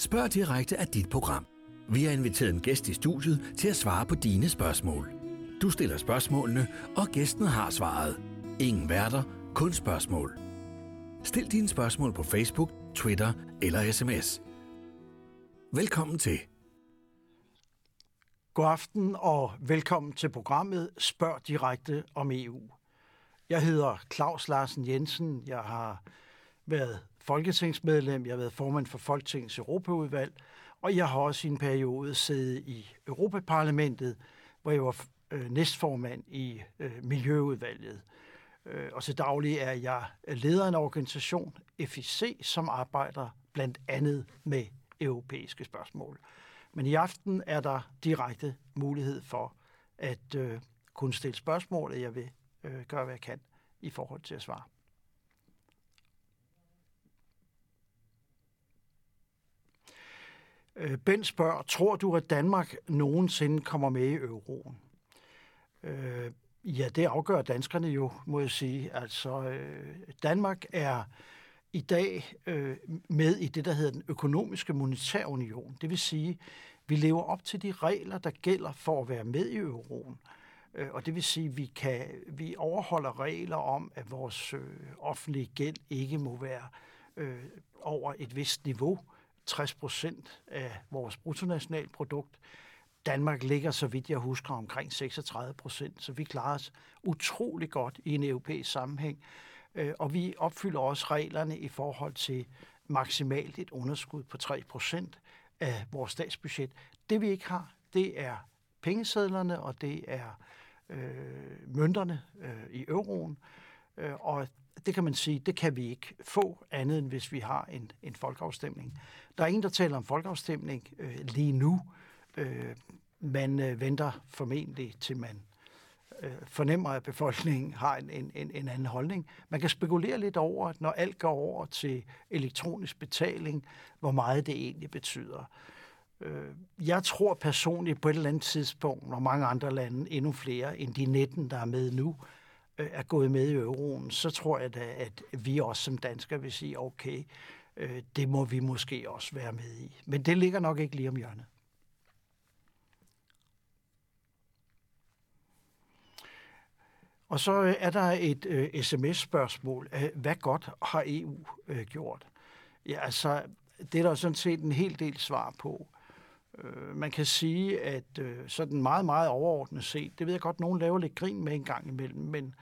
Spørg direkte af dit program. Vi har inviteret en gæst i studiet til at svare på dine spørgsmål. Du stiller spørgsmålene, og gæsten har svaret. Ingen værter, kun spørgsmål. Stil dine spørgsmål på Facebook, Twitter eller sms. Velkommen til. God aften og velkommen til programmet Spørg direkte om EU. Jeg hedder Claus Larsen Jensen. Jeg har været folketingsmedlem, jeg har været formand for Folketingets Europaudvalg, og jeg har også i en periode siddet i Europaparlamentet, hvor jeg var øh, næstformand i øh, Miljøudvalget. Øh, og til daglig er jeg leder af en organisation, FIC, som arbejder blandt andet med europæiske spørgsmål. Men i aften er der direkte mulighed for at øh, kunne stille spørgsmål, og jeg vil øh, gøre, hvad jeg kan i forhold til at svare. Øh, ben spørger, tror du, at Danmark nogensinde kommer med i euroen? Øh, ja, det afgør danskerne jo, må jeg sige. Altså, øh, Danmark er i dag øh, med i det, der hedder den økonomiske monetærunion. Det vil sige, vi lever op til de regler, der gælder for at være med i euroen. Øh, og det vil sige, at vi, kan, vi overholder regler om, at vores øh, offentlige gæld ikke må være øh, over et vist niveau. 60 procent af vores bruttonationalprodukt. Danmark ligger, så vidt jeg husker, omkring 36 procent, så vi klarer os utrolig godt i en europæisk sammenhæng. Øh, og vi opfylder også reglerne i forhold til maksimalt et underskud på 3 procent af vores statsbudget. Det vi ikke har, det er pengesedlerne, og det er øh, mønterne øh, i euroen. Øh, og det kan man sige, det kan vi ikke få andet end hvis vi har en, en folkeafstemning. Der er ingen, der taler om folkeafstemning øh, lige nu. Øh, man øh, venter formentlig til man øh, fornemmer, at befolkningen har en, en, en, en anden holdning. Man kan spekulere lidt over, at når alt går over til elektronisk betaling, hvor meget det egentlig betyder. Øh, jeg tror personligt på et eller andet tidspunkt, når mange andre lande, endnu flere end de 19, der er med nu, øh, er gået med i euroen, så tror jeg da, at vi også som danskere vil sige, okay, øh, det må vi måske også være med i. Men det ligger nok ikke lige om hjørnet. Og så øh, er der et øh, sms-spørgsmål. Øh, hvad godt har EU øh, gjort? Ja, altså, det er der sådan set en hel del svar på. Øh, man kan sige, at øh, sådan meget, meget overordnet set, det ved jeg godt, nogen laver lidt grin med en gang imellem, men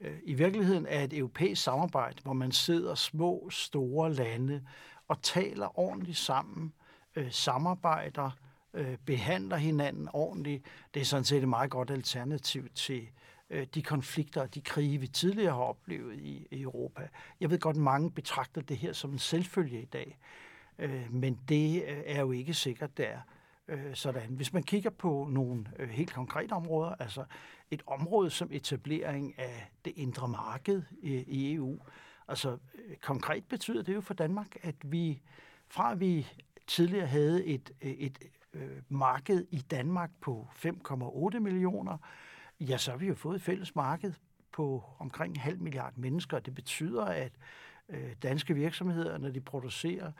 øh, i virkeligheden er et europæisk samarbejde, hvor man sidder små, store lande og taler ordentligt sammen, øh, samarbejder, øh, behandler hinanden ordentligt. Det er sådan set et meget godt alternativ til øh, de konflikter og de krige, vi tidligere har oplevet i, i Europa. Jeg ved godt, at mange betragter det her som en selvfølge i dag, øh, men det øh, er jo ikke sikkert, det er øh, sådan. Hvis man kigger på nogle øh, helt konkrete områder, altså et område som etablering af det indre marked i, i EU, altså øh, konkret betyder det jo for Danmark, at vi fra at vi tidligere havde et, et øh, marked i Danmark på 5,8 millioner, ja, så har vi jo fået et fælles marked på omkring en halv milliard mennesker. Det betyder, at øh, danske virksomheder, når de producerer,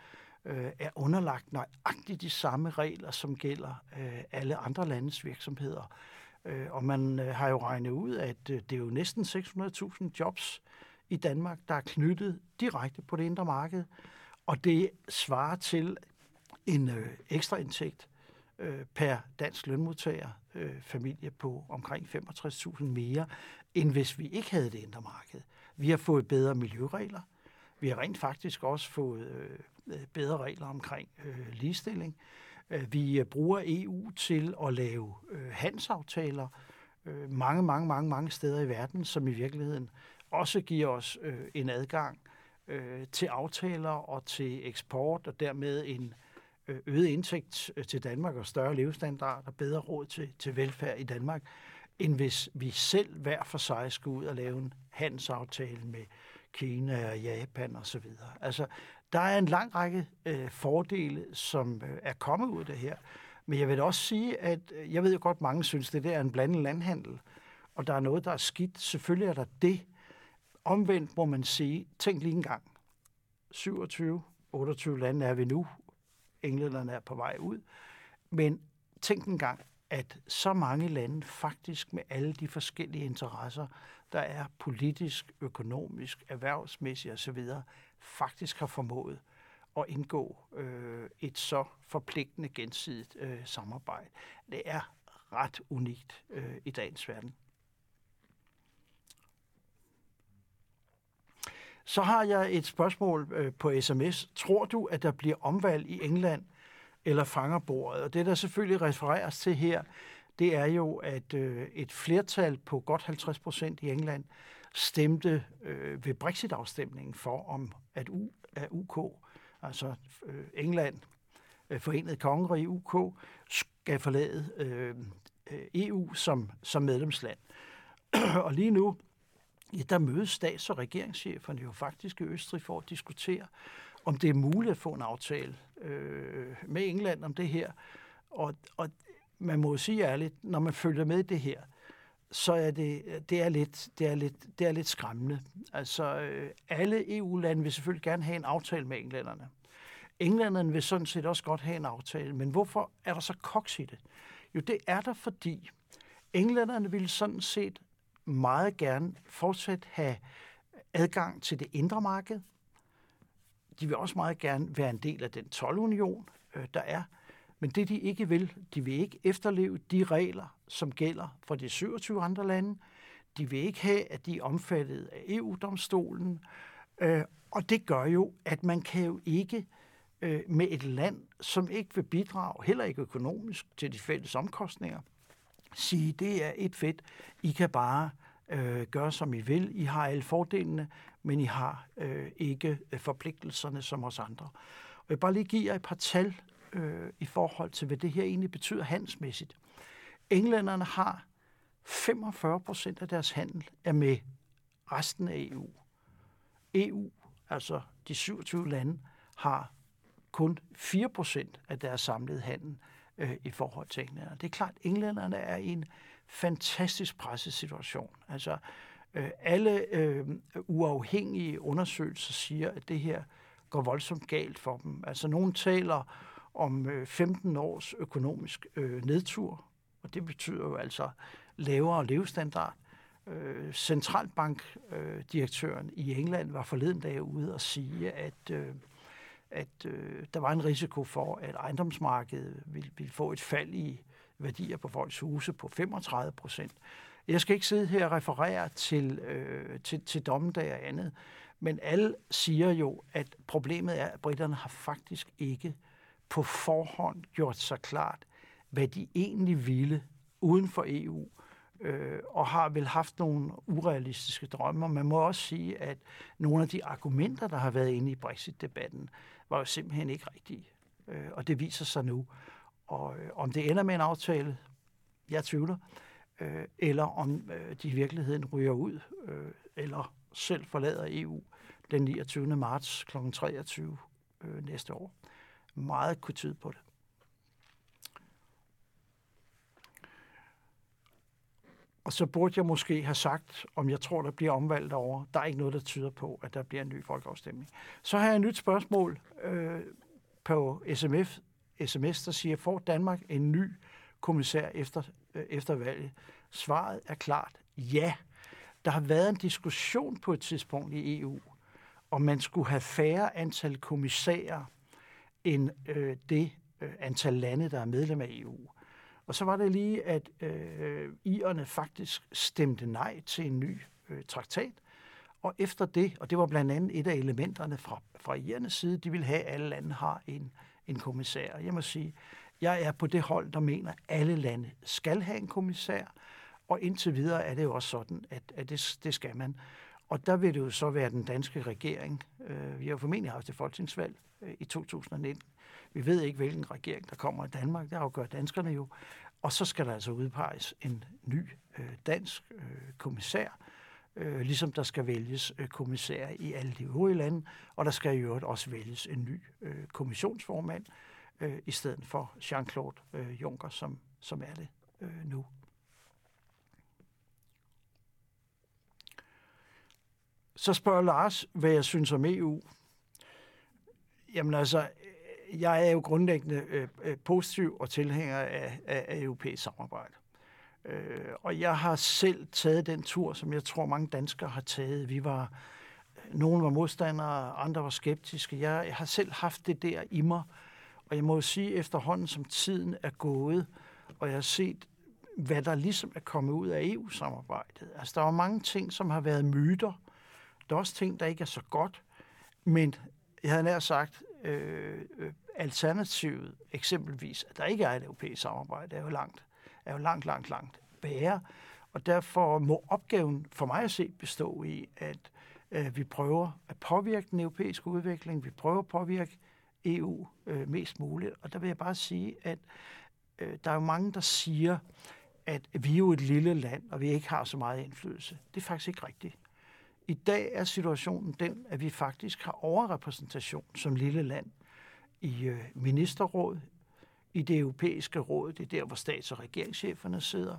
øh, er underlagt nøjagtigt de samme regler, som gælder øh, alle andre landes virksomheder. Øh, og man øh, har jo regnet ud, at øh, det er jo næsten 600.000 jobs i Danmark, der er knyttet direkte på det indre marked. Og det svarer til en øh, ekstra indtægt øh, per dansk lønmodtager øh, familie på omkring 65.000 mere, end hvis vi ikke havde det indre marked. Vi har fået bedre miljøregler. Vi har rent faktisk også fået øh, Øh, bedre regler omkring øh, ligestilling. Øh, vi øh, bruger EU til at lave øh, handelsaftaler øh, mange, mange, mange, mange steder i verden, som i virkeligheden også giver os øh, en adgang øh, til aftaler og til eksport, og dermed en øget indtægt til Danmark og større levestandard og bedre råd til, til velfærd i Danmark, end hvis vi selv hver for sig skulle ud og lave en handelsaftale med Kina og Japan og så videre. Altså, der er en lang række øh, fordele, som øh, er kommet ud af det her. Men jeg vil også sige, at øh, jeg ved jo godt, mange synes, det der er en blandet landhandel, og der er noget, der er skidt. Selvfølgelig er der det. Omvendt må man sige, tænk lige en gang. 27, 28 lande er vi nu, englænderne er på vej ud. Men tænk engang, at så mange lande faktisk med alle de forskellige interesser, der er politisk, økonomisk, erhvervsmæssigt osv., faktisk har formået at indgå øh, et så forpligtende gensidigt øh, samarbejde. Det er ret unikt øh, i dagens verden. Så har jeg et spørgsmål øh, på sms. Tror du, at der bliver omvalg i England eller fangerbordet? Og det, der selvfølgelig refereres til her, det er jo, at øh, et flertal på godt 50 procent i England stemte øh, ved Brexit-afstemningen for, om at, U, at UK, altså øh, England, øh, Forenet Kongerige UK, skal forlade øh, øh EU som, som medlemsland. og lige nu, ja, der mødes stats- og regeringscheferne jo faktisk i Østrig for at diskutere, om det er muligt at få en aftale øh, med England om det her. Og, og man må jo sige ærligt, når man følger med i det her, så er det, det, er lidt, det, er lidt, det er lidt skræmmende. Altså, øh, alle EU-lande vil selvfølgelig gerne have en aftale med englænderne. Englænderne vil sådan set også godt have en aftale, men hvorfor er der så koks i det? Jo, det er der, fordi englænderne vil sådan set meget gerne fortsat have adgang til det indre marked. De vil også meget gerne være en del af den 12-union, øh, der er. Men det de ikke vil, de vil ikke efterleve de regler, som gælder for de 27 andre lande. De vil ikke have, at de er omfattet af EU-domstolen. Øh, og det gør jo, at man kan jo ikke øh, med et land, som ikke vil bidrage, heller ikke økonomisk, til de fælles omkostninger, sige, det er et fedt, I kan bare øh, gøre, som I vil. I har alle fordelene, men I har øh, ikke øh, forpligtelserne som os andre. Og jeg vil bare lige give jer et par tal øh, i forhold til, hvad det her egentlig betyder handelsmæssigt. Englænderne har 45 procent af deres handel er med resten af EU. EU, altså de 27 lande, har kun 4 procent af deres samlede handel øh, i forhold til englænderne. Det er klart, at englænderne er i en fantastisk presset situation. Altså, øh, alle øh, uafhængige undersøgelser siger, at det her går voldsomt galt for dem. Altså, nogen taler om øh, 15 års økonomisk øh, nedtur, og det betyder jo altså lavere levestandard. Øh, centralbankdirektøren i England var forleden dag ude og sige, at at øh, der var en risiko for, at ejendomsmarkedet ville, ville få et fald i værdier på folks huse på 35 procent. Jeg skal ikke sidde her og referere til, øh, til, til dommedag og andet, men alle siger jo, at problemet er, at britterne har faktisk ikke på forhånd gjort sig klart, hvad de egentlig ville uden for EU, øh, og har vel haft nogle urealistiske drømme. man må også sige, at nogle af de argumenter, der har været inde i Brexit-debatten, var jo simpelthen ikke rigtige. Øh, og det viser sig nu. Og øh, om det ender med en aftale, jeg tvivler, øh, eller om øh, de i virkeligheden ryger ud, øh, eller selv forlader EU den 29. marts kl. 23 øh, næste år. Meget kunne tyde på det. Og så burde jeg måske have sagt, om jeg tror, der bliver omvalgt over. Der er ikke noget, der tyder på, at der bliver en ny folkeafstemning. Så har jeg et nyt spørgsmål øh, på SMF, sms, der siger, får Danmark en ny kommissær efter, øh, efter valget? Svaret er klart ja. Der har været en diskussion på et tidspunkt i EU, om man skulle have færre antal kommissærer end øh, det øh, antal lande, der er medlem af EU. Og så var det lige, at øh, irerne faktisk stemte nej til en ny øh, traktat. Og efter det, og det var blandt andet et af elementerne fra, fra irernes side, de ville have, at alle lande har en, en kommissær. Jeg må sige, jeg er på det hold, der mener, at alle lande skal have en kommissær. Og indtil videre er det jo også sådan, at, at det, det skal man. Og der vil det jo så være den danske regering. Øh, vi har jo formentlig haft et folketingsvalg øh, i 2019. Vi ved ikke, hvilken regering, der kommer i Danmark. Det afgør danskerne jo. Og så skal der altså udpeges en ny øh, dansk øh, kommissær, øh, ligesom der skal vælges øh, kommissær i alle de øvrige lande, og der skal i øvrigt også vælges en ny øh, kommissionsformand, øh, i stedet for Jean-Claude øh, Juncker, som, som er det øh, nu. Så spørger Lars, hvad jeg synes om EU. Jamen altså, jeg er jo grundlæggende øh, øh, positiv og tilhænger af, af, af europæisk samarbejde. Øh, og jeg har selv taget den tur, som jeg tror mange danskere har taget. Vi var, nogle var modstandere, andre var skeptiske. Jeg, jeg har selv haft det der i mig, og jeg må jo sige, efterhånden som tiden er gået, og jeg har set, hvad der ligesom er kommet ud af EU-samarbejdet. Altså, der var mange ting, som har været myter. Der er også ting, der ikke er så godt. Men jeg havde nær sagt, øh, alternativet, eksempelvis, at der ikke er et europæisk samarbejde, er jo langt, er jo langt, langt, langt værre. Og derfor må opgaven for mig at se bestå i, at øh, vi prøver at påvirke den europæiske udvikling, vi prøver at påvirke EU øh, mest muligt. Og der vil jeg bare sige, at øh, der er jo mange, der siger, at vi er jo et lille land, og vi ikke har så meget indflydelse. Det er faktisk ikke rigtigt. I dag er situationen den, at vi faktisk har overrepræsentation som lille land i øh, ministerråd, i det europæiske råd, det er der, hvor stats- og regeringscheferne sidder.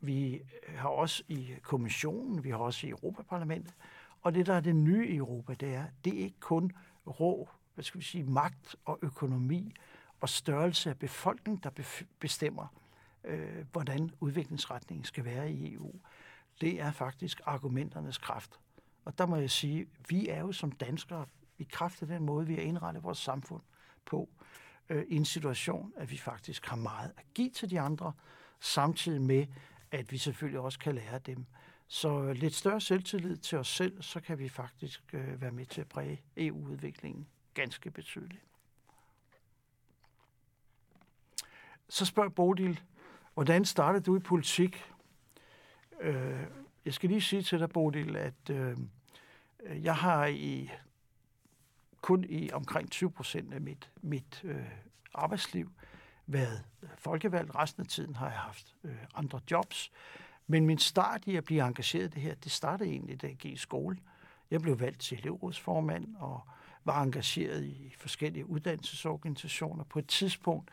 Vi øh, har også i kommissionen, vi har også i Europaparlamentet. Og det, der er det nye i Europa, det er, det er ikke kun rå, hvad skal vi sige, magt og økonomi og størrelse af befolkningen, der bestemmer, øh, hvordan udviklingsretningen skal være i EU. Det er faktisk argumenternes kraft. Og der må jeg sige, vi er jo som danskere i kraft af den måde, vi har indrettet vores samfund på, øh, i en situation, at vi faktisk har meget at give til de andre, samtidig med, at vi selvfølgelig også kan lære dem. Så lidt større selvtillid til os selv, så kan vi faktisk øh, være med til at præge EU-udviklingen ganske betydeligt. Så spørger Bodil, hvordan startede du i politik? Øh, jeg skal lige sige til dig, Bodil, at øh, Øh, jeg har i kun i omkring 20 procent af mit, mit øh, arbejdsliv været folkevalgt. Resten af tiden har jeg haft øh, andre jobs. Men min start i at blive engageret i det her, det startede egentlig, da jeg gik i skole. Jeg blev valgt til elevrådsformand og var engageret i forskellige uddannelsesorganisationer. På et tidspunkt,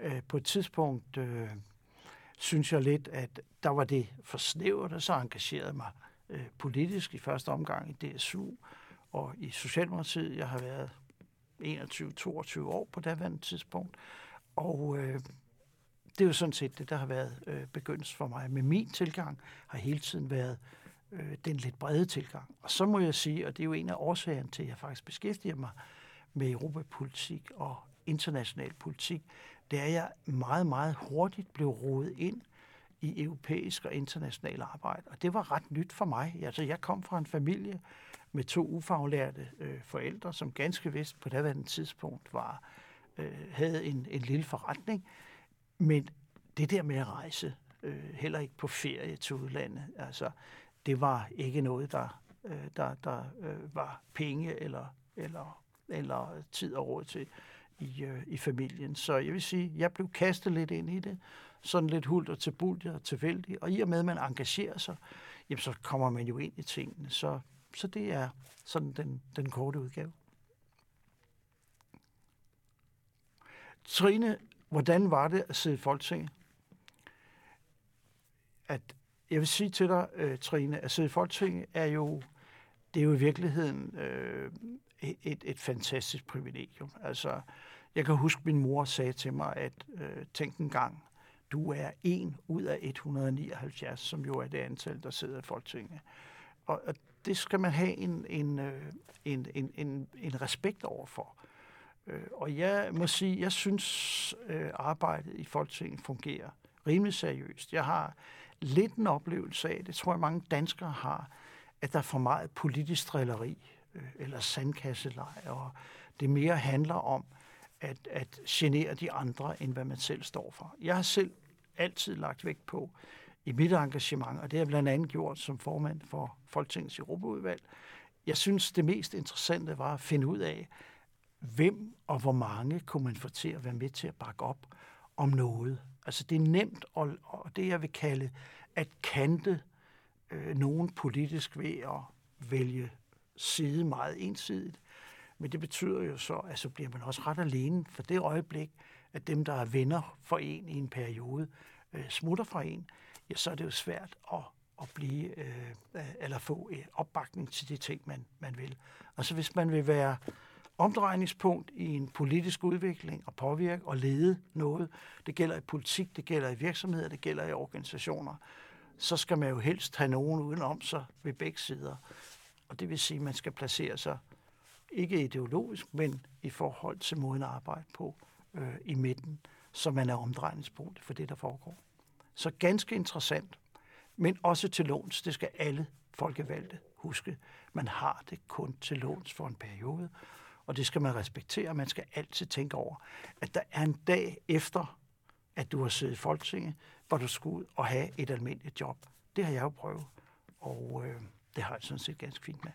øh, på et tidspunkt øh, synes jeg lidt, at der var det for snævert, og så engagerede mig øh, politisk i første omgang i DSU og i Socialdemokratiet. Jeg har været 21-22 år på daværende tidspunkt, og øh, det er jo sådan set det, der har været øh, begyndelsen for mig. Men min tilgang har hele tiden været øh, den lidt brede tilgang. Og så må jeg sige, og det er jo en af årsagerne til, at jeg faktisk beskæftiger mig med europapolitik og international politik, det er, at jeg meget, meget hurtigt blev rodet ind i europæisk og international arbejde. Og det var ret nyt for mig. Altså, jeg kom fra en familie med to ufaglærte øh, forældre, som ganske vist på daværende tidspunkt var, øh, havde en, en lille forretning. Men det der med at rejse, øh, heller ikke på ferie til udlandet, altså, det var ikke noget, der, øh, der, der øh, var penge eller, eller, eller tid og råd til i, øh, i familien. Så jeg vil sige, jeg blev kastet lidt ind i det, sådan lidt hult og tilbult og tilfældigt. Og i og med, at man engagerer sig, jamen, så kommer man jo ind i tingene. Så, så det er sådan den, den korte udgave. Trine, hvordan var det at sidde i Folketinget? At, jeg vil sige til dig, øh, Trine, at sidde i Folketinget er jo, det er jo i virkeligheden øh, et, et fantastisk privilegium. Altså, jeg kan huske, min mor sagde til mig, at øh, tænk en gang, du er en ud af 179, som jo er det antal, der sidder i Folketinget. Og, og det skal man have en, en, øh, en, en, en, en respekt overfor. Øh, og jeg må sige, jeg synes, øh, arbejdet i Folketinget fungerer rimelig seriøst. Jeg har lidt en oplevelse af, det tror jeg mange danskere har, at der er for meget politisk drilleri øh, eller sandkasselej, og det mere handler om at, at genere de andre, end hvad man selv står for. Jeg har selv altid lagt vægt på i mit engagement, og det har jeg blandt andet gjort som formand for Folketingets Europaudvalg. Jeg synes, det mest interessante var at finde ud af, hvem og hvor mange kunne man få til at være med til at bakke op om noget. Altså det er nemt, og, og det jeg vil kalde at kante øh, nogen politisk ved at vælge side meget ensidigt. Men det betyder jo så, at så bliver man også ret alene for det øjeblik, at dem, der er venner for en i en periode, øh, smutter fra en, ja, så er det jo svært at, at blive, øh, eller få øh, opbakning til de ting, man, man vil. Altså hvis man vil være omdrejningspunkt i en politisk udvikling og påvirke og lede noget. Det gælder i politik, det gælder i virksomheder, det gælder i organisationer. Så skal man jo helst have nogen udenom sig ved begge sider. Og det vil sige, at man skal placere sig ikke ideologisk, men i forhold til måden at arbejde på øh, i midten, som man er omdrejningspunktet for det, der foregår. Så ganske interessant, men også til låns. Det skal alle folkevalgte huske. Man har det kun til låns for en periode, og det skal man respektere. Man skal altid tænke over, at der er en dag efter, at du har siddet i Folketinget, hvor du skal ud og have et almindeligt job. Det har jeg jo prøvet, og øh, det har jeg sådan set ganske fint med.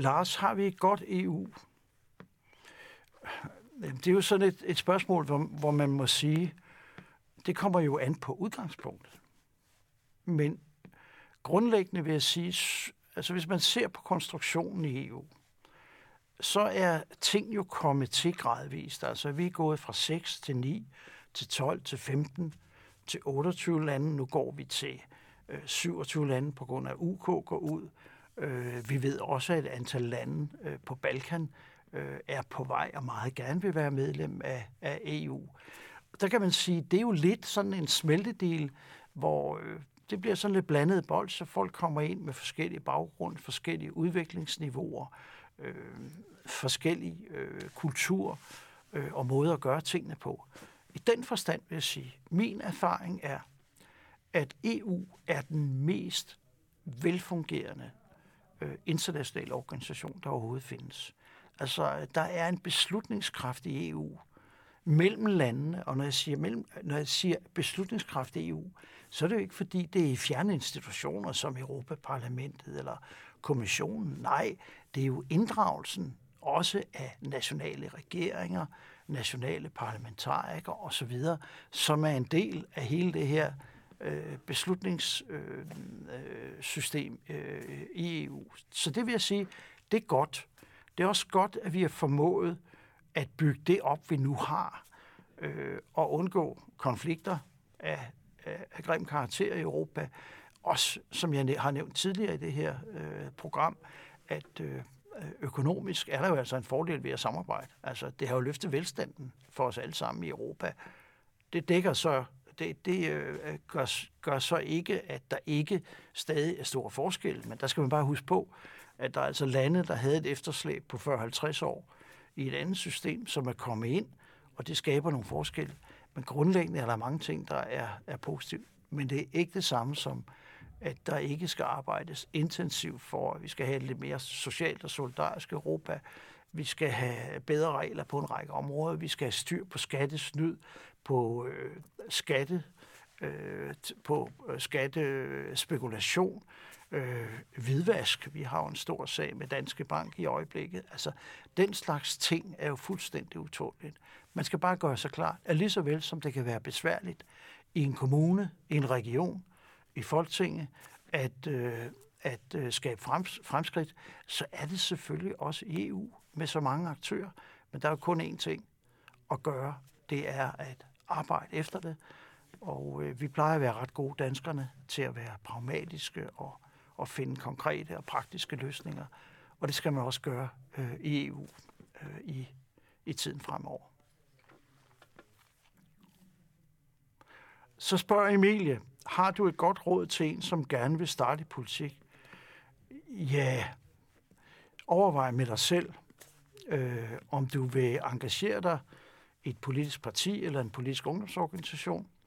Lars, har vi et godt EU? Det er jo sådan et, et spørgsmål, hvor, hvor man må sige, det kommer jo an på udgangspunktet. Men grundlæggende vil jeg sige, altså hvis man ser på konstruktionen i EU, så er ting jo kommet til gradvist. Altså vi er gået fra 6 til 9, til 12, til 15, til 28 lande. Nu går vi til øh, 27 lande på grund af UK går ud. Øh, vi ved også, at et antal lande øh, på Balkan øh, er på vej og meget gerne vil være medlem af, af EU. Der kan man sige, det er jo lidt sådan en smeltedel, hvor øh, det bliver sådan lidt blandet bold, så folk kommer ind med forskellige baggrund, forskellige udviklingsniveauer, øh, forskellige øh, kultur øh, og måder at gøre tingene på. I den forstand vil jeg sige, min erfaring er, at EU er den mest velfungerende øh, internationale organisation, der overhovedet findes. Altså, der er en beslutningskraft i EU mellem landene, og når jeg siger, mellem, når jeg siger beslutningskraft i EU, så er det jo ikke fordi, det er i fjerne institutioner som Europaparlamentet eller kommissionen. Nej, det er jo inddragelsen også af nationale regeringer, nationale parlamentarikere osv., som er en del af hele det her øh, beslutningssystem øh, øh, i EU. Så det vil jeg sige, det er godt. Det er også godt, at vi har formået at bygge det op, vi nu har, øh, og undgå konflikter af, af, af grim karakter i Europa. Også, som jeg har nævnt tidligere i det her øh, program, at øh, øh, økonomisk er der jo altså en fordel ved at samarbejde. Altså, det har jo løftet velstanden for os alle sammen i Europa. Det dækker så det, det øh, gør, gør så ikke, at der ikke stadig er stor forskel, men der skal man bare huske på, at der er altså lande, der havde et efterslæb på 40-50 år i et andet system, som er kommet ind, og det skaber nogle forskelle. Men grundlæggende er der mange ting, der er, er positivt. Men det er ikke det samme som, at der ikke skal arbejdes intensivt for, at vi skal have et lidt mere socialt og solidarisk Europa. Vi skal have bedre regler på en række områder. Vi skal have styr på skattesnyd, på øh, skatte, øh, på øh, skattespekulation øh, hvidvask. Vi har jo en stor sag med Danske Bank i øjeblikket. Altså, den slags ting er jo fuldstændig utåligt. Man skal bare gøre sig klart, at lige så vel som det kan være besværligt i en kommune, i en region, i Folketinget, at, øh, at øh, skabe frems, fremskridt, så er det selvfølgelig også i EU med så mange aktører. Men der er jo kun én ting at gøre, det er at arbejde efter det. Og øh, vi plejer at være ret gode danskerne til at være pragmatiske og og finde konkrete og praktiske løsninger. Og det skal man også gøre øh, i EU øh, i, i tiden fremover. Så spørger Emilie, har du et godt råd til en, som gerne vil starte i politik? Ja, overvej med dig selv, øh, om du vil engagere dig et politisk parti eller en politisk ungdomsorganisation –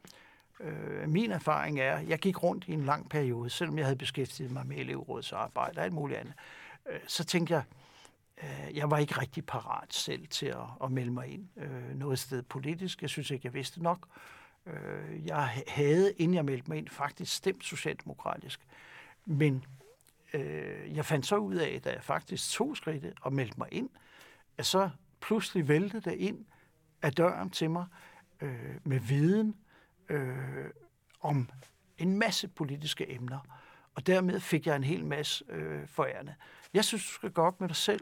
Øh, min erfaring er, jeg gik rundt i en lang periode, selvom jeg havde beskæftiget mig med elevrådsarbejde og alt muligt andet. Øh, så tænkte jeg, øh, jeg var ikke rigtig parat selv til at, at melde mig ind øh, noget sted politisk. Jeg synes ikke, jeg vidste nok. Øh, jeg havde, inden jeg meldte mig ind, faktisk stemt socialdemokratisk. Men øh, jeg fandt så ud af, da jeg faktisk tog skridtet og meldte mig ind, at så pludselig væltede det ind af døren til mig øh, med viden, øh, om en masse politiske emner. Og dermed fik jeg en hel masse øh, forærende. Jeg synes, du skal gå op med dig selv.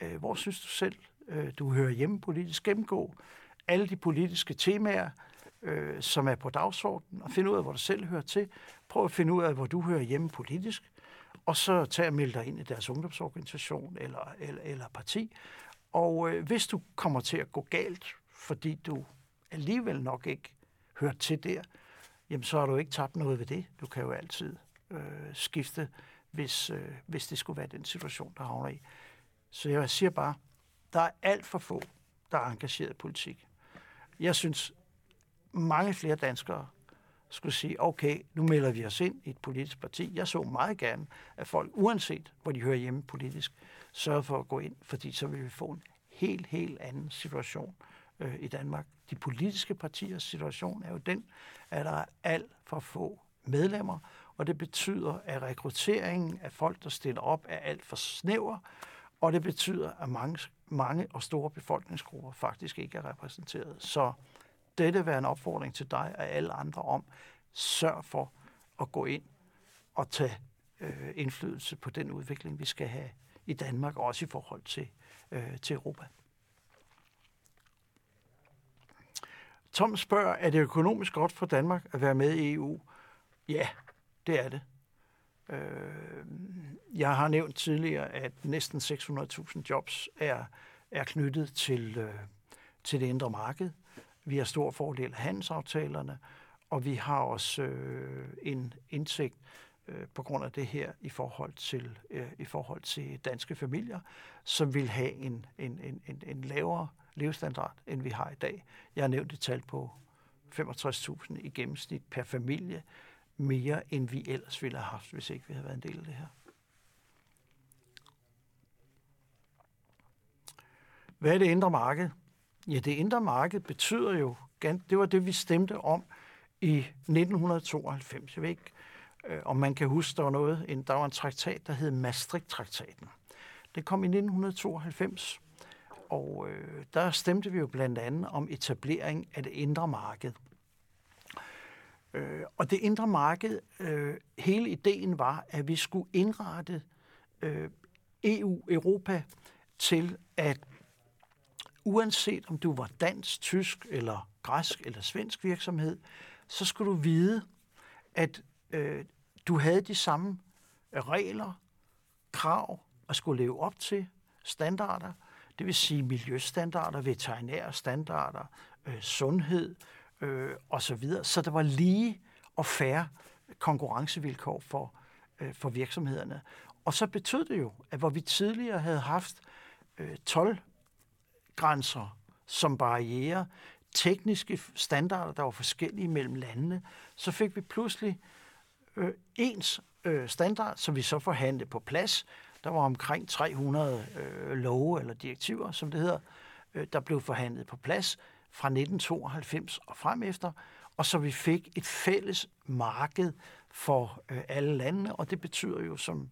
Øh, hvor synes du selv, øh, du hører hjemme politisk? Gennemgå alle de politiske temaer, øh, som er på dagsordenen, og finde ud af, hvor du selv hører til. Prøv at finde ud af, hvor du hører hjemme politisk. og så tag og meld dig ind i deres ungdomsorganisation eller, eller, eller parti. Og øh, hvis du kommer til at gå galt, fordi du alligevel nok ikke hørt til der, jamen så har du ikke tabt noget ved det. Du kan jo altid øh, skifte, hvis, øh, hvis det skulle være den situation, der havner i. Så jeg siger bare, der er alt for få, der er engageret i politik. Jeg synes, mange flere danskere skulle sige, okay, nu melder vi os ind i et politisk parti. Jeg så meget gerne, at folk, uanset hvor de hører hjemme politisk, sørger for at gå ind, fordi så vil vi få en helt, helt anden situation øh, i Danmark. De politiske partiers situation er jo den, at der er alt for få medlemmer, og det betyder, at rekrutteringen af folk, der stiller op, er alt for snæver, og det betyder, at mange, mange og store befolkningsgrupper faktisk ikke er repræsenteret. Så dette være en opfordring til dig og alle andre om, sørg for at gå ind og tage øh, indflydelse på den udvikling, vi skal have i Danmark, også i forhold til, øh, til Europa. Tom spørger, er det økonomisk godt for Danmark at være med i EU? Ja, det er det. Øh, jeg har nævnt tidligere, at næsten 600.000 jobs er, er knyttet til, øh, til det indre marked. Vi har stor fordel af handelsaftalerne, og vi har også øh, en indsigt øh, på grund af det her i forhold til øh, i forhold til danske familier, som vil have en, en, en, en, en lavere levestandard, end vi har i dag. Jeg har nævnt et tal på 65.000 i gennemsnit per familie, mere end vi ellers ville have haft, hvis ikke vi havde været en del af det her. Hvad er det indre marked? Ja, det indre marked betyder jo, det var det, vi stemte om i 1992. Jeg ved ikke, øh, om man kan huske, der var noget, en, der var en traktat, der hed Maastricht-traktaten. Det kom i 1992, og øh, der stemte vi jo blandt andet om etablering af det indre marked. Øh, og det indre marked, øh, hele ideen var, at vi skulle indrette øh, EU, Europa, til at uanset om du var dansk, tysk eller græsk eller svensk virksomhed, så skulle du vide, at øh, du havde de samme øh, regler, krav at skulle leve op til, standarder, det vil sige miljøstandarder, veterinære standarder, øh, sundhed øh, osv., så, så der var lige og færre konkurrencevilkår for, øh, for virksomhederne. Og så betød det jo, at hvor vi tidligere havde haft øh, 12 grænser som barriere, tekniske standarder, der var forskellige mellem landene, så fik vi pludselig øh, ens øh, standard, som vi så forhandlede på plads. Der var omkring 300 øh, love eller direktiver, som det hedder, øh, der blev forhandlet på plads fra 1992 og frem efter, og så vi fik et fælles marked for øh, alle landene, og det betyder jo, som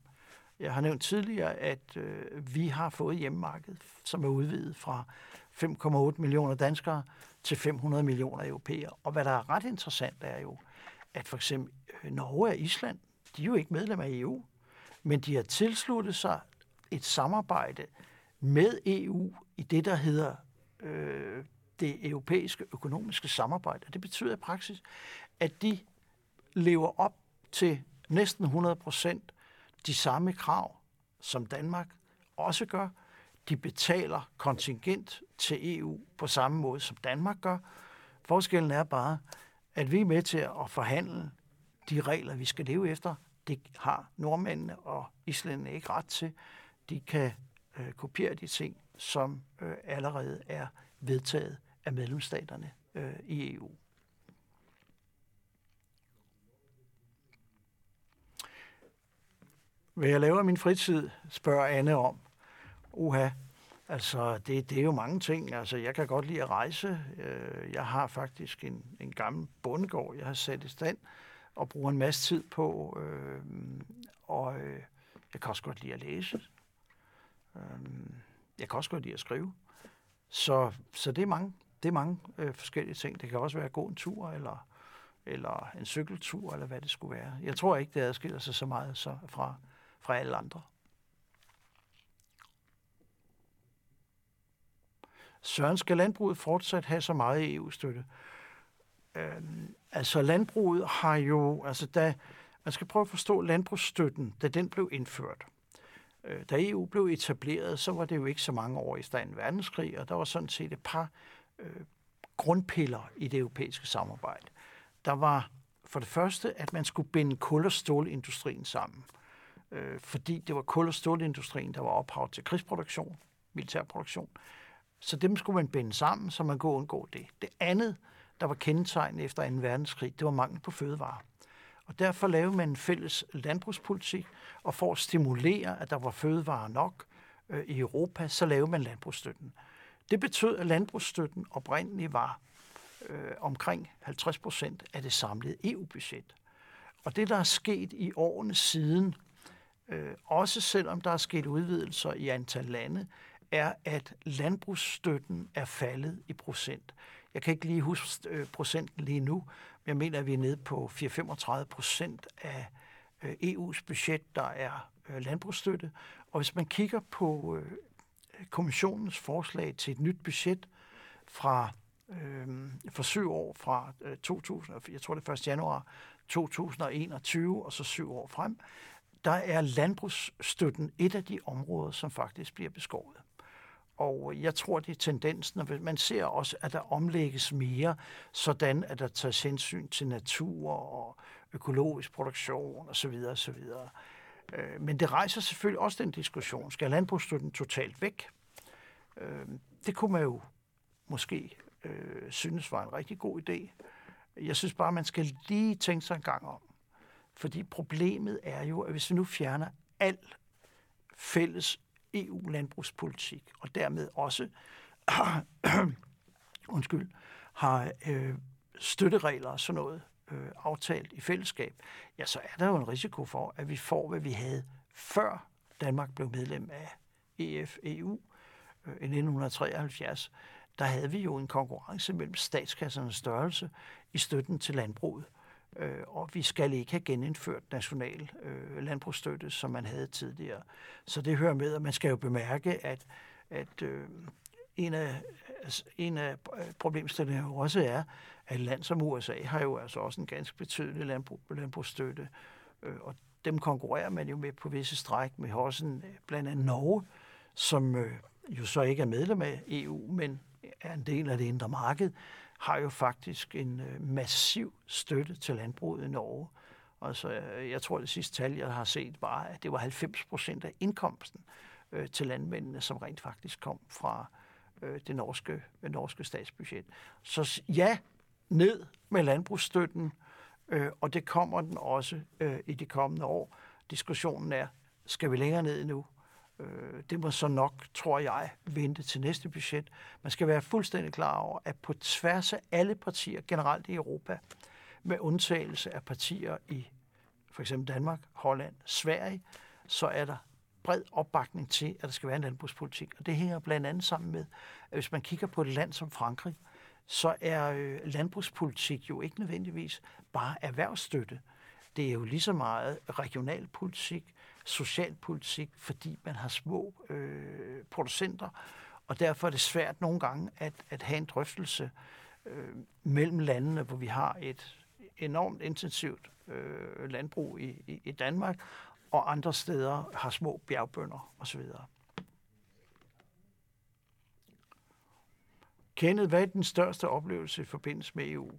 jeg har nævnt tidligere, at øh, vi har fået hjemmemarkedet, som er udvidet fra 5,8 millioner danskere til 500 millioner europæere. Og hvad der er ret interessant, er jo, at for eksempel øh, Norge og Island, de er jo ikke medlem af EU, men de har tilsluttet sig et samarbejde med EU i det, der hedder øh, det europæiske økonomiske samarbejde. Og det betyder i praksis, at de lever op til næsten 100 procent de samme krav, som Danmark også gør. De betaler kontingent til EU på samme måde, som Danmark gør. Forskellen er bare, at vi er med til at forhandle de regler, vi skal leve efter. Det har nordmændene og islænderne ikke ret til. De kan øh, kopiere de ting, som øh, allerede er vedtaget af medlemsstaterne øh, i EU. Hvad jeg laver i min fritid, spørger Anne om. Uha, altså det, det er jo mange ting. Altså jeg kan godt lide at rejse. Øh, jeg har faktisk en, en gammel bondegård, jeg har sat i stand og bruger en masse tid på. Øh, og øh, jeg kan også godt lide at læse. Jeg kan også godt lide at skrive. Så, så det er mange, det er mange øh, forskellige ting. Det kan også være at gå en tur, eller, eller en cykeltur, eller hvad det skulle være. Jeg tror ikke, det adskiller sig så meget så fra, fra alle andre. Søren, skal landbruget fortsat have så meget EU-støtte? Øh, altså landbruget har jo, altså da Man skal prøve at forstå landbrugsstøtten, da den blev indført. Øh, da EU blev etableret, så var det jo ikke så mange år i stand verdenskrig, og der var sådan set et par øh, grundpiller i det europæiske samarbejde. Der var for det første, at man skulle binde kul- og stålindustrien sammen, øh, Øh, fordi det var kul- og stålindustrien, der var ophav til krigsproduktion, militærproduktion. Så dem skulle man binde sammen, så man kunne undgå det. Det andet, der var kendetegnet efter 2. verdenskrig, det var mangel på fødevarer. Og derfor lavede man en fælles landbrugspolitik, og for at stimulere, at der var fødevarer nok øh, i Europa, så lavede man landbrugsstøtten. Det betød, at landbrugsstøtten oprindeligt var øh, omkring 50 procent af det samlede EU-budget. Og det, der er sket i årene siden, øh, også selvom der er sket udvidelser i antal lande, er, at landbrugsstøtten er faldet i procent. Jeg kan ikke lige huske øh, procenten lige nu, men jeg mener, at vi er nede på 4-35 procent af øh, EU's budget, der er øh, landbrugsstøtte. Og hvis man kigger på øh, kommissionens forslag til et nyt budget fra øh, for syv år fra øh, 2000, jeg tror det er 1. januar 2021, og så syv år frem, der er landbrugsstøtten et af de områder, som faktisk bliver beskåret. Og jeg tror, det er tendensen, og man ser også, at der omlægges mere, sådan at der tages hensyn til natur og økologisk produktion osv. osv. Øh, men det rejser selvfølgelig også den diskussion. Skal landbrugsstøtten totalt væk? Øh, det kunne man jo måske øh, synes var en rigtig god idé. Jeg synes bare, man skal lige tænke sig en gang om. Fordi problemet er jo, at hvis vi nu fjerner al fælles EU-landbrugspolitik, og dermed også undskyld, har øh, støtteregler og sådan noget øh, aftalt i fællesskab, ja, så er der jo en risiko for, at vi får, hvad vi havde før Danmark blev medlem af EF-EU øh, i 1973. Der havde vi jo en konkurrence mellem statskassernes størrelse i støtten til landbruget. Øh, og vi skal ikke have genindført national øh, landbrugsstøtte, som man havde tidligere. Så det hører med, at man skal jo bemærke, at, at øh, en af, altså, en af øh, problemstillingerne jo også er, at et land som USA har jo altså også en ganske betydelig landbrug, landbrugsstøtte, øh, og dem konkurrerer man jo med på visse stræk med også en, blandt andet Norge, som øh, jo så ikke er medlem af EU, men er en del af det indre marked, har jo faktisk en øh, massiv støtte til landbruget i Norge. Altså, jeg tror, det sidste tal, jeg har set, var, at det var 90 procent af indkomsten øh, til landmændene, som rent faktisk kom fra øh, det norske, det norske statsbudget. Så ja, ned med landbrugsstøtten, øh, og det kommer den også øh, i de kommende år. Diskussionen er, skal vi længere ned nu? Øh, det må så nok, tror jeg, vente til næste budget. Man skal være fuldstændig klar over, at på tværs af alle partier generelt i Europa, med undtagelse af partier i for eksempel Danmark, Holland, Sverige, så er der bred opbakning til, at der skal være en landbrugspolitik. Og det hænger blandt andet sammen med, at hvis man kigger på et land som Frankrig, så er øh, landbrugspolitik jo ikke nødvendigvis bare erhvervsstøtte. Det er jo lige så meget regionalpolitik, socialpolitik, fordi man har små øh, producenter, og derfor er det svært nogle gange at, at have en drøftelse øh, mellem landene, hvor vi har et enormt intensivt øh, landbrug i, i, i Danmark, og andre steder har små bjergbønder osv. Kenneth, hvad er den største oplevelse i forbindelse med EU?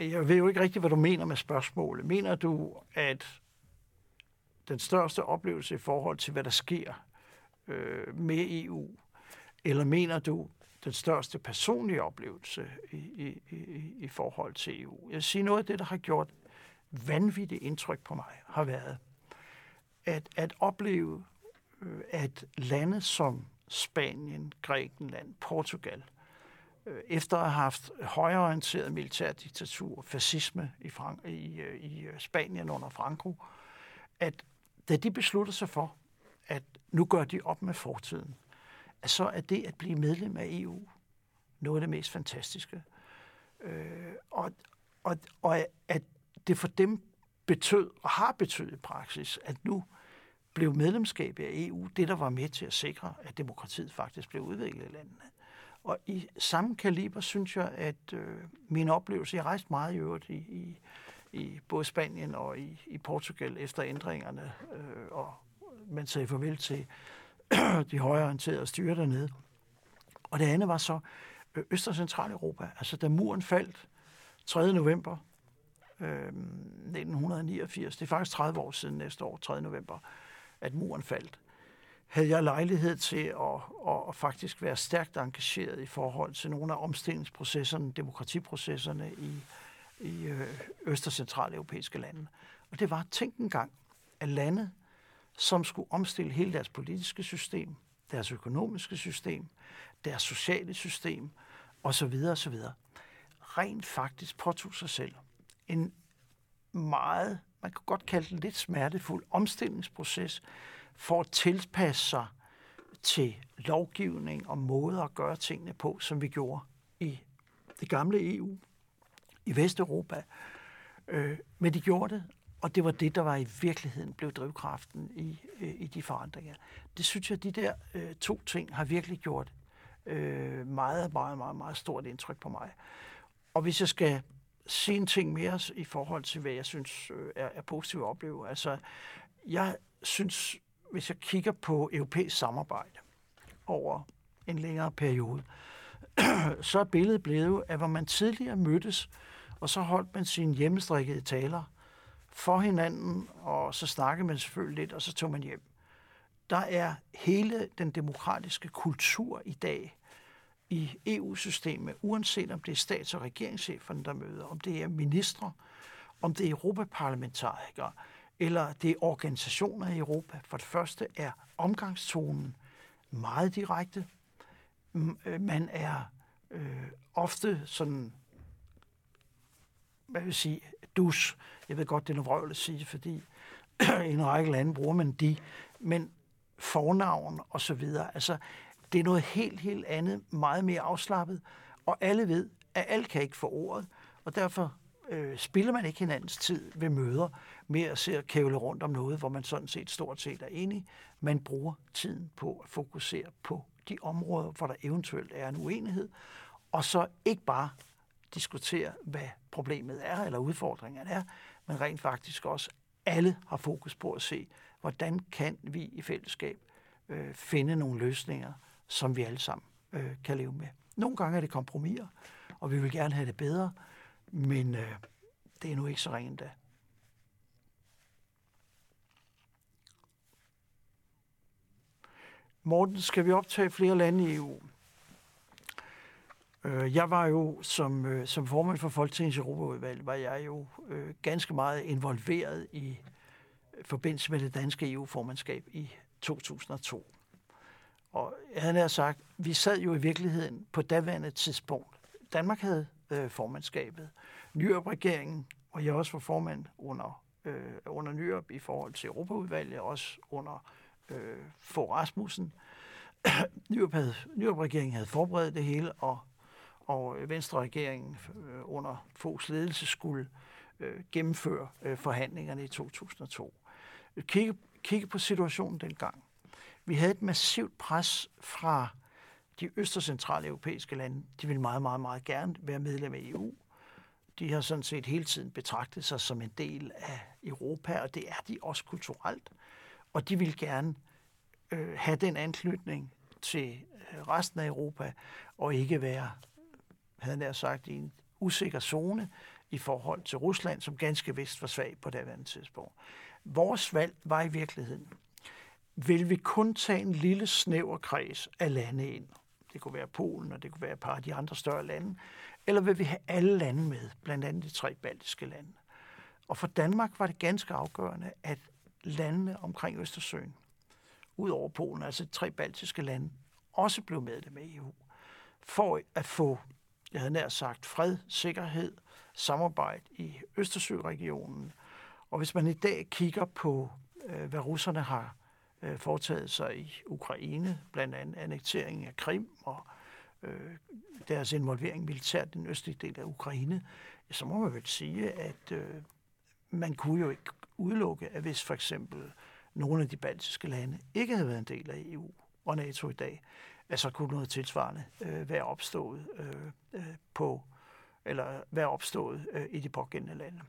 Jeg ved jo ikke rigtigt, hvad du mener med spørgsmålet. Mener du, at den største oplevelse i forhold til, hvad der sker øh, med EU, eller mener du den største personlige oplevelse i, i, i, i forhold til EU? Jeg siger noget af det, der har gjort vanvittigt indtryk på mig, har været at, at opleve, øh, at lande som Spanien, Grækenland, Portugal – Øh, efter at have haft højreorienteret militærdiktatur, fascisme i, Frank- i, øh, i øh, Spanien under Franco, at da de besluttede sig for, at nu gør de op med fortiden, at så er det at blive medlem af EU noget af det mest fantastiske. Øh, og, og, og at det for dem betød, og har betydet i praksis, at nu blev medlemskabet af EU det, der var med til at sikre, at demokratiet faktisk blev udviklet i landene. Og i samme kaliber synes jeg, at øh, min oplevelse, jeg rejste meget i øvrigt i, i, i både Spanien og i, i Portugal efter ændringerne, øh, og man sagde farvel til de højreorienterede styre dernede. Og det andet var så øh, Øst- og Centraleuropa. Altså da muren faldt 3. november øh, 1989, det er faktisk 30 år siden næste år, 3. november, at muren faldt, havde jeg lejlighed til at, at, faktisk være stærkt engageret i forhold til nogle af omstillingsprocesserne, demokratiprocesserne i, i øh, øst- og centraleuropæiske lande. Og det var, tænk en gang, at lande, som skulle omstille hele deres politiske system, deres økonomiske system, deres sociale system osv. osv. rent faktisk påtog sig selv en meget, man kan godt kalde det lidt smertefuld omstillingsproces for at tilpasse sig til lovgivning og måder at gøre tingene på, som vi gjorde i det gamle EU, i Vesteuropa. Øh, men de gjorde det, og det var det, der var i virkeligheden blev drivkraften i, øh, i de forandringer. Det synes jeg, de der øh, to ting har virkelig gjort øh, meget, meget, meget, meget stort indtryk på mig. Og hvis jeg skal sige en ting mere i forhold til, hvad jeg synes øh, er, er positivt at opleve. Altså, jeg synes, hvis jeg kigger på europæisk samarbejde over en længere periode, så er billedet blevet, at hvor man tidligere mødtes, og så holdt man sine hjemmestrikkede taler for hinanden, og så snakkede man selvfølgelig lidt, og så tog man hjem. Der er hele den demokratiske kultur i dag i EU-systemet, uanset om det er stats- og regeringscheferne, der møder, om det er ministre, om det er europaparlamentarikere, eller det er organisationer i Europa. For det første er omgangstonen meget direkte. Øh, man er øh, ofte sådan, hvad vil jeg sige, dus. Jeg ved godt, det er noget vrøvl at sige, fordi i en række lande bruger man de, men fornavn og så videre. Altså, det er noget helt, helt andet, meget mere afslappet, og alle ved, at alt kan ikke få ordet, og derfor øh, spiller man ikke hinandens tid ved møder med at se at kævle rundt om noget, hvor man sådan set stort set er enig. Man bruger tiden på at fokusere på de områder, hvor der eventuelt er en uenighed, og så ikke bare diskutere, hvad problemet er eller udfordringen er, men rent faktisk også alle har fokus på at se, hvordan kan vi i fællesskab øh, finde nogle løsninger, som vi alle sammen øh, kan leve med. Nogle gange er det kompromiser, og vi vil gerne have det bedre, men øh, det er nu ikke så rent da. Morten, skal vi optage flere lande i EU? Øh, jeg var jo som, øh, som formand for Folketingets Europaudvalg, var jeg jo øh, ganske meget involveret i forbindelse med det danske EU-formandskab i 2002. Og jeg havde sagt, vi sad jo i virkeligheden på daværende tidspunkt. Danmark havde øh, formandskabet. Nyrup-regeringen, og jeg også var formand under, øh, under Nyrup i forhold til Europaudvalget, også under øh, Øh, for Rasmussen. Nyrup, havde, Nyrup-regeringen havde forberedt det hele, og, og øh, Venstre-regeringen øh, under Foghs ledelse skulle øh, gennemføre øh, forhandlingerne i 2002. Kigge, kigge på situationen dengang vi havde et massivt pres fra de øst- og centrale europæiske lande. De ville meget, meget, meget gerne være medlem af EU. De har sådan set hele tiden betragtet sig som en del af Europa, og det er de også kulturelt. Og de vil gerne øh, have den anknytning til øh, resten af Europa, og ikke være, havde jeg sagt, i en usikker zone i forhold til Rusland, som ganske vist var svag på det andet tidspunkt. Vores valg var i virkeligheden vil vi kun tage en lille snæver kreds af lande ind. Det kunne være Polen, og det kunne være et par af de andre større lande. Eller vil vi have alle lande med, blandt andet de tre baltiske lande. Og for Danmark var det ganske afgørende, at landene omkring Østersøen, ud over Polen, altså tre baltiske lande, også blev medlem af EU, for at få, jeg havde nær sagt, fred, sikkerhed, samarbejde i Østersøregionen. Og hvis man i dag kigger på, øh, hvad russerne har øh, foretaget sig i Ukraine, blandt andet annekteringen af Krim og øh, deres involvering militært i den østlige del af Ukraine, så må man vel sige, at øh, man kunne jo ikke udelukke, at hvis for eksempel nogle af de baltiske lande ikke havde været en del af EU og NATO i dag, så kunne noget tilsvarende øh, være opstået øh, øh, på eller være opstået øh, i de pågældende lande.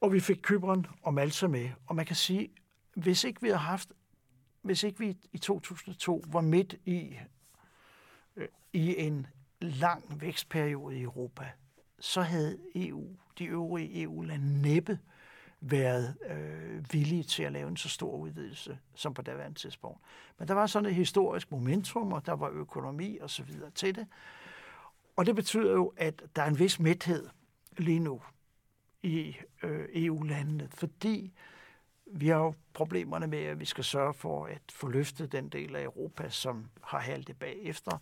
Og vi fik Kyberen og Malta med, og man kan sige, hvis ikke vi havde haft, hvis ikke vi i 2002 var midt i, øh, i en lang vækstperiode i Europa, så havde EU, de øvrige EU-lande næppe været øh, villige til at lave en så stor udvidelse som på daværende tidspunkt. Men der var sådan et historisk momentum, og der var økonomi og så videre til det. Og det betyder jo, at der er en vis mæthed lige nu i øh, EU-landene, fordi vi har jo problemerne med, at vi skal sørge for at få løftet den del af Europa, som har haltet bagefter.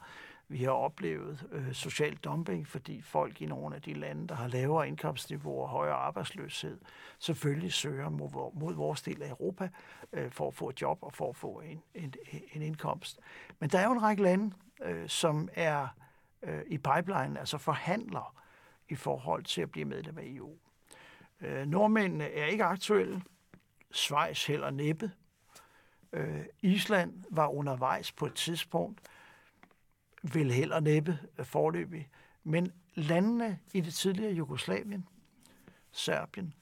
Vi har oplevet øh, social dumping, fordi folk i nogle af de lande, der har lavere indkomstniveauer og højere arbejdsløshed, selvfølgelig søger mod, mod vores del af Europa øh, for at få et job og for at få en, en, en indkomst. Men der er jo en række lande, øh, som er øh, i pipeline, altså forhandler i forhold til at blive medlem af EU. Øh, nordmændene er ikke aktuelle. Schweiz heller næppe. Øh, Island var undervejs på et tidspunkt, vil heller næppe forløbig. Men landene i det tidligere Jugoslavien, Serbien,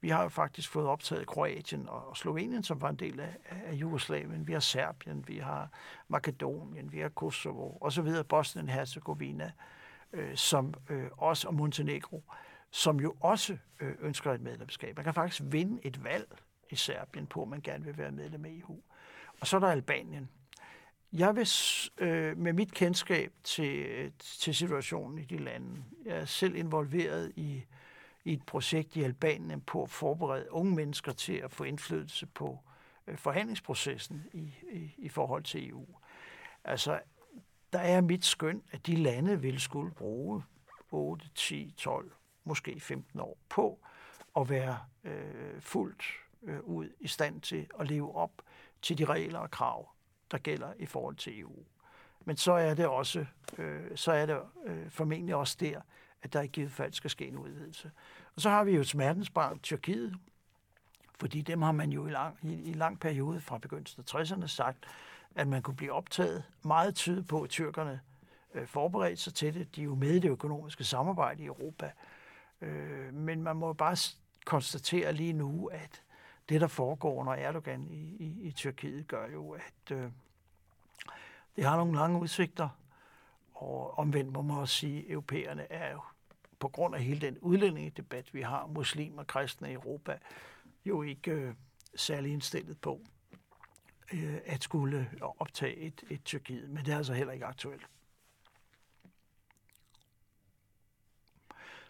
vi har jo faktisk fået optaget Kroatien og Slovenien, som var en del af, af Jugoslavien. Vi har Serbien, vi har Makedonien, vi har Kosovo osv., Bosnien-Herzegovina, øh, som øh, også og Montenegro, som jo også øh, ønsker et medlemskab. Man kan faktisk vinde et valg i Serbien på, at man gerne vil være medlem af EU. Og så er der Albanien. Jeg vil øh, med mit kendskab til, til situationen i de lande, jeg er selv involveret i i et projekt i Albanien på at forberede unge mennesker til at få indflydelse på øh, forhandlingsprocessen i, i, i forhold til EU. Altså, der er mit skøn, at de lande vil skulle bruge 8, 10, 12, måske 15 år på at være øh, fuldt øh, ud i stand til at leve op til de regler og krav, der gælder i forhold til EU. Men så er det også, øh, så er det øh, formentlig også der, at der i givet fald skal ske en udvidelse. Og så har vi jo smertensbarn Tyrkiet, fordi dem har man jo i lang, i, i lang periode fra begyndelsen af 60'erne sagt, at man kunne blive optaget. Meget tyde på, at tyrkerne øh, forberedte sig til det. De er jo med i det økonomiske samarbejde i Europa. Øh, men man må bare konstatere lige nu, at det, der foregår under Erdogan i, i, i Tyrkiet, gør jo, at øh, det har nogle lange udsigter. Og omvendt må man også sige, at europæerne er jo på grund af hele den udlændingedebat, vi har, muslimer og kristne i Europa, jo ikke øh, særlig indstillet på øh, at skulle optage et, et Tyrkiet. Men det er altså heller ikke aktuelt.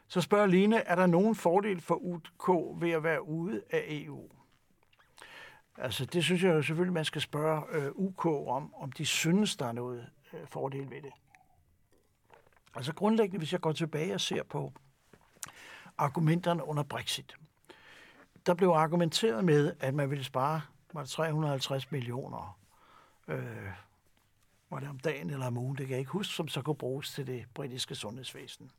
Så spørger Line, er der nogen fordel for UK ved at være ude af EU? Altså, det synes jeg jo selvfølgelig, man skal spørge øh, UK om, om de synes, der er noget øh, fordel ved det. Altså grundlæggende, hvis jeg går tilbage og ser på argumenterne under Brexit, der blev argumenteret med, at man ville spare var det 350 millioner øh, var det om dagen eller om ugen, det kan jeg ikke huske, som så kunne bruges til det britiske sundhedsvæsen.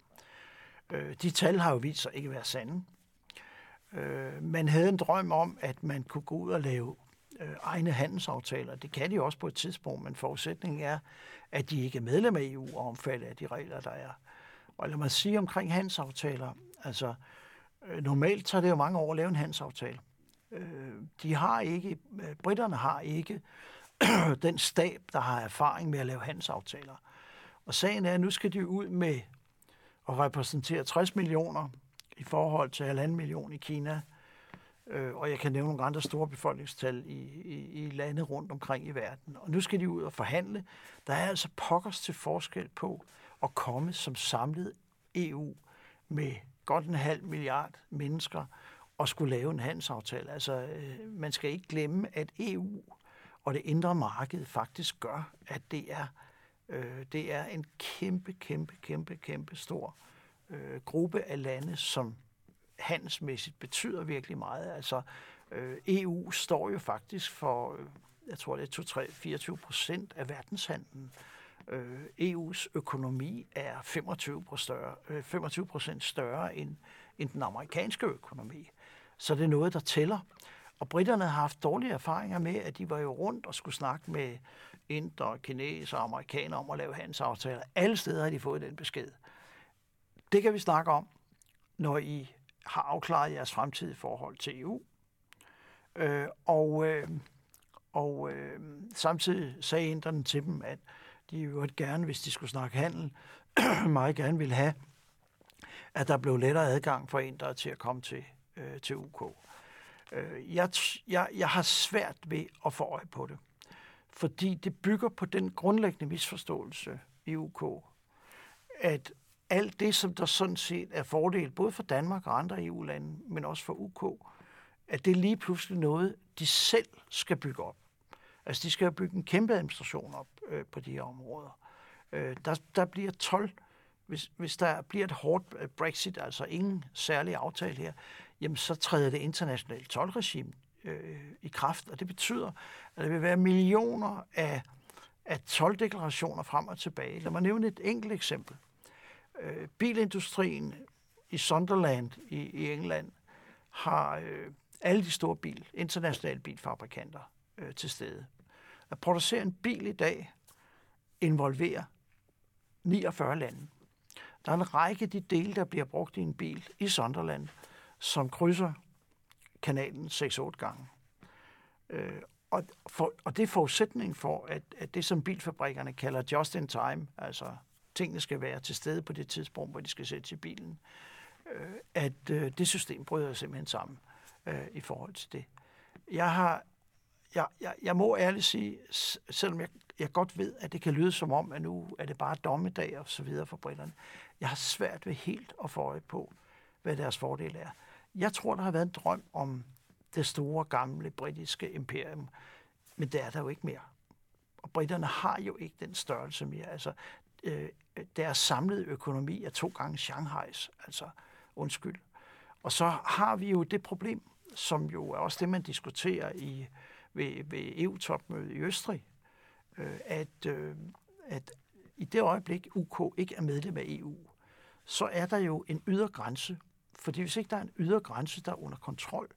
Øh, de tal har jo vist sig ikke at være sande. Øh, man havde en drøm om, at man kunne gå ud og lave øh, egne handelsaftaler. Det kan de også på et tidspunkt, men forudsætningen er, at de ikke er medlem af EU og omfattet af de regler, der er. Og lad mig sige omkring handelsaftaler, altså øh, normalt tager det jo mange år at lave en handelsaftale. Øh, de har ikke, øh, britterne har ikke den stab, der har erfaring med at lave handelsaftaler. Og sagen er, at nu skal de ud med at repræsentere 60 millioner i forhold til 1,5 million i Kina, Øh, og jeg kan nævne nogle andre store befolkningstal i, i, i lande rundt omkring i verden. Og nu skal de ud og forhandle. Der er altså pokkers til forskel på at komme som samlet EU med godt en halv milliard mennesker og skulle lave en handelsaftale. Altså, øh, man skal ikke glemme, at EU og det indre marked faktisk gør, at det er, øh, det er en kæmpe, kæmpe, kæmpe, kæmpe stor øh, Øh, gruppe af lande, som handelsmæssigt betyder virkelig meget. Altså, øh, EU står jo faktisk for, øh, jeg tror det er 2-3-24 procent af verdenshandlen. Øh, EU's økonomi er 25 procent større, øh, 25% større end, end den amerikanske økonomi. Så det er noget, der tæller. Og britterne har haft dårlige erfaringer med, at de var jo rundt og skulle snakke med indre, kineser og amerikanere om at lave handelsaftaler. Alle steder har de fået den besked. Det kan vi snakke om, når I har afklaret jeres fremtidige forhold til EU. Øh, og øh, og øh, samtidig sagde inderne til dem, at de jo gerne, hvis de skulle snakke handel, meget gerne ville have, at der blev lettere adgang for indere til at komme til, øh, til UK. Øh, jeg, jeg, jeg har svært ved at få øje på det, fordi det bygger på den grundlæggende misforståelse i UK, at alt det, som der sådan set er fordel, både for Danmark og andre EU-lande, men også for UK, at det er lige pludselig noget, de selv skal bygge op. Altså, de skal bygge en kæmpe administration op øh, på de her områder. Øh, der, der bliver 12, hvis, hvis der bliver et hårdt øh, Brexit, altså ingen særlig aftale her, jamen så træder det internationale tolvregime øh, i kraft, og det betyder, at der vil være millioner af, af tolvdeklarationer frem og tilbage. Lad mig nævne et enkelt eksempel. Øh, bilindustrien i Sunderland i, i England har øh, alle de store bil, internationale bilfabrikanter øh, til stede. At producere en bil i dag involverer 49 lande. Der er en række af de dele, der bliver brugt i en bil i Sunderland, som krydser kanalen 6-8 gange. Øh, og, for, og det er forudsætning for, at, at det, som bilfabrikkerne kalder just in time, altså tingene skal være til stede på det tidspunkt, hvor de skal sætte til bilen, øh, at øh, det system bryder simpelthen sammen øh, i forhold til det. Jeg har jeg, jeg, jeg må ærligt sige, selvom jeg, jeg godt ved, at det kan lyde som om, at nu er det bare dommedag og så videre for britterne, jeg har svært ved helt at få øje på, hvad deres fordel er. Jeg tror, der har været en drøm om det store, gamle britiske imperium, men det er der jo ikke mere. Og britterne har jo ikke den størrelse mere. Altså, øh, deres samlede økonomi er to gange Shanghais, altså undskyld. Og så har vi jo det problem, som jo er også det, man diskuterer i ved, ved EU-topmødet i Østrig, øh, at, øh, at i det øjeblik UK ikke er medlem af EU, så er der jo en ydre grænse. Fordi hvis ikke der er en ydre grænse, der er under kontrol,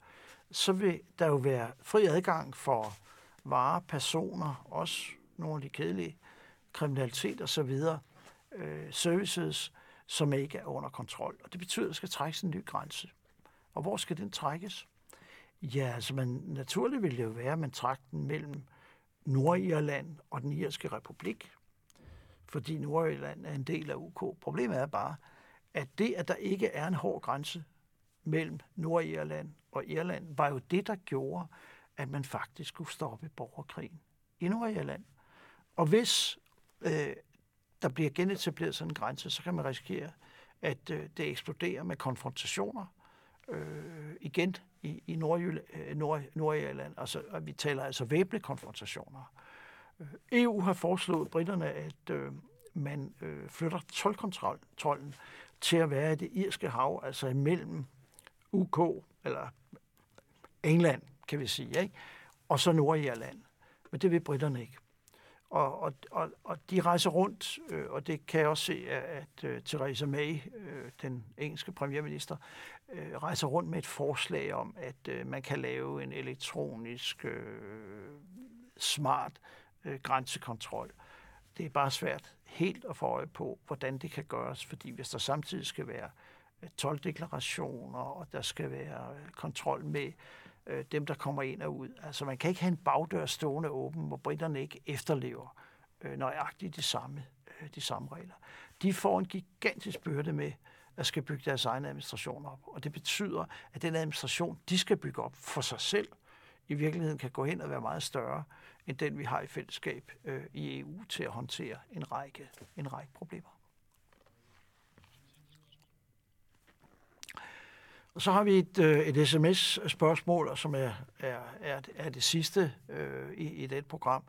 så vil der jo være fri adgang for varer, personer, også nogle af de kedelige kriminalitet osv., øh, services, som ikke er under kontrol. Og det betyder, at der skal trækkes en ny grænse. Og hvor skal den trækkes? Ja, altså man, naturligt ville det jo være, at man trak den mellem Nordirland og den irske republik, fordi Nordirland er en del af UK. Problemet er bare, at det, at der ikke er en hård grænse mellem Nordirland og Irland, var jo det, der gjorde, at man faktisk skulle stoppe borgerkrigen i Nordirland. Og hvis øh, der bliver genetableret sådan en grænse, så kan man risikere, at øh, det eksploderer med konfrontationer øh, igen i, i Nordjylland, øh, Nord, Nordjylland. Altså, vi taler altså væbne konfrontationer. Øh, EU har foreslået britterne, at øh, man øh, flytter tolkontrollen til at være i det irske hav, altså imellem UK, eller England, kan vi sige, ikke? og så Nordirland. Men det vil britterne ikke. Og, og, og, og de rejser rundt, øh, og det kan jeg også se, at, at uh, Theresa May, øh, den engelske premierminister, øh, rejser rundt med et forslag om, at øh, man kan lave en elektronisk øh, smart øh, grænsekontrol. Det er bare svært helt at få øje på, hvordan det kan gøres, fordi hvis der samtidig skal være øh, 12-deklarationer, og der skal være øh, kontrol med øh, dem, der kommer ind og ud. Altså man kan ikke have en bagdør stående åben, hvor britterne ikke efterlever øh, nøjagtigt de samme, øh, de samme regler. De får en gigantisk byrde med at skal bygge deres egen administration op. Og det betyder, at den administration, de skal bygge op for sig selv, i virkeligheden kan gå hen og være meget større, end den vi har i fællesskab øh, i EU til at håndtere en række, en række problemer. Og så har vi et, øh, et sms-spørgsmål, som er, er, er, er det sidste øh, i, i det program.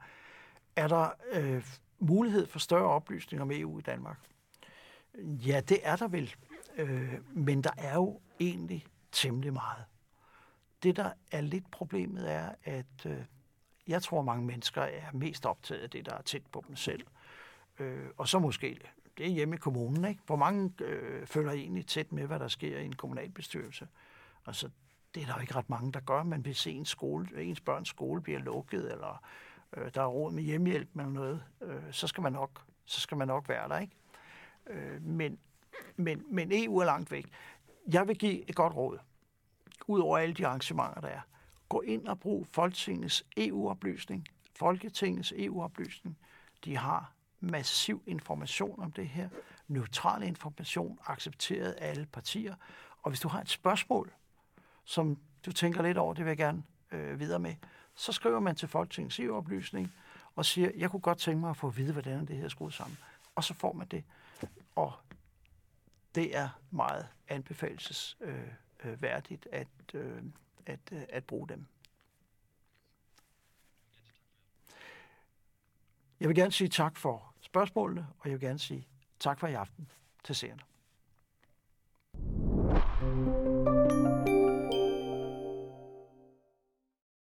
Er der øh, mulighed for større oplysning om EU i Danmark? Ja, det er der vel. Øh, men der er jo egentlig temmelig meget. Det, der er lidt problemet, er, at øh, jeg tror, mange mennesker er mest optaget af det, der er tæt på dem selv. Øh, og så måske det er hjemme i kommunen. Ikke? Hvor mange øh, følger egentlig tæt med, hvad der sker i en kommunalbestyrelse? Altså, det er der jo ikke ret mange, der gør. Man vil se, en skole, ens børns skole bliver lukket, eller øh, der er råd med hjemmehjælp eller noget, øh, så, skal man nok, så skal man nok være der. ikke. Øh, men, men, men EU er langt væk. Jeg vil give et godt råd, ud over alle de arrangementer, der er. Gå ind og brug Folketingets EU-oplysning. Folketingets EU-oplysning. De har massiv information om det her. Neutral information, accepteret af alle partier. Og hvis du har et spørgsmål, som du tænker lidt over, det vil jeg gerne øh, videre med, så skriver man til Folketingets EU-oplysning og siger, jeg kunne godt tænke mig at få at vide, hvordan det her er skruet sammen. Og så får man det. Og det er meget anbefalesværdigt øh, øh, at, øh, at, øh, at bruge dem. Jeg vil gerne sige tak for spørgsmålene, og jeg vil gerne sige tak for i aften til seerne.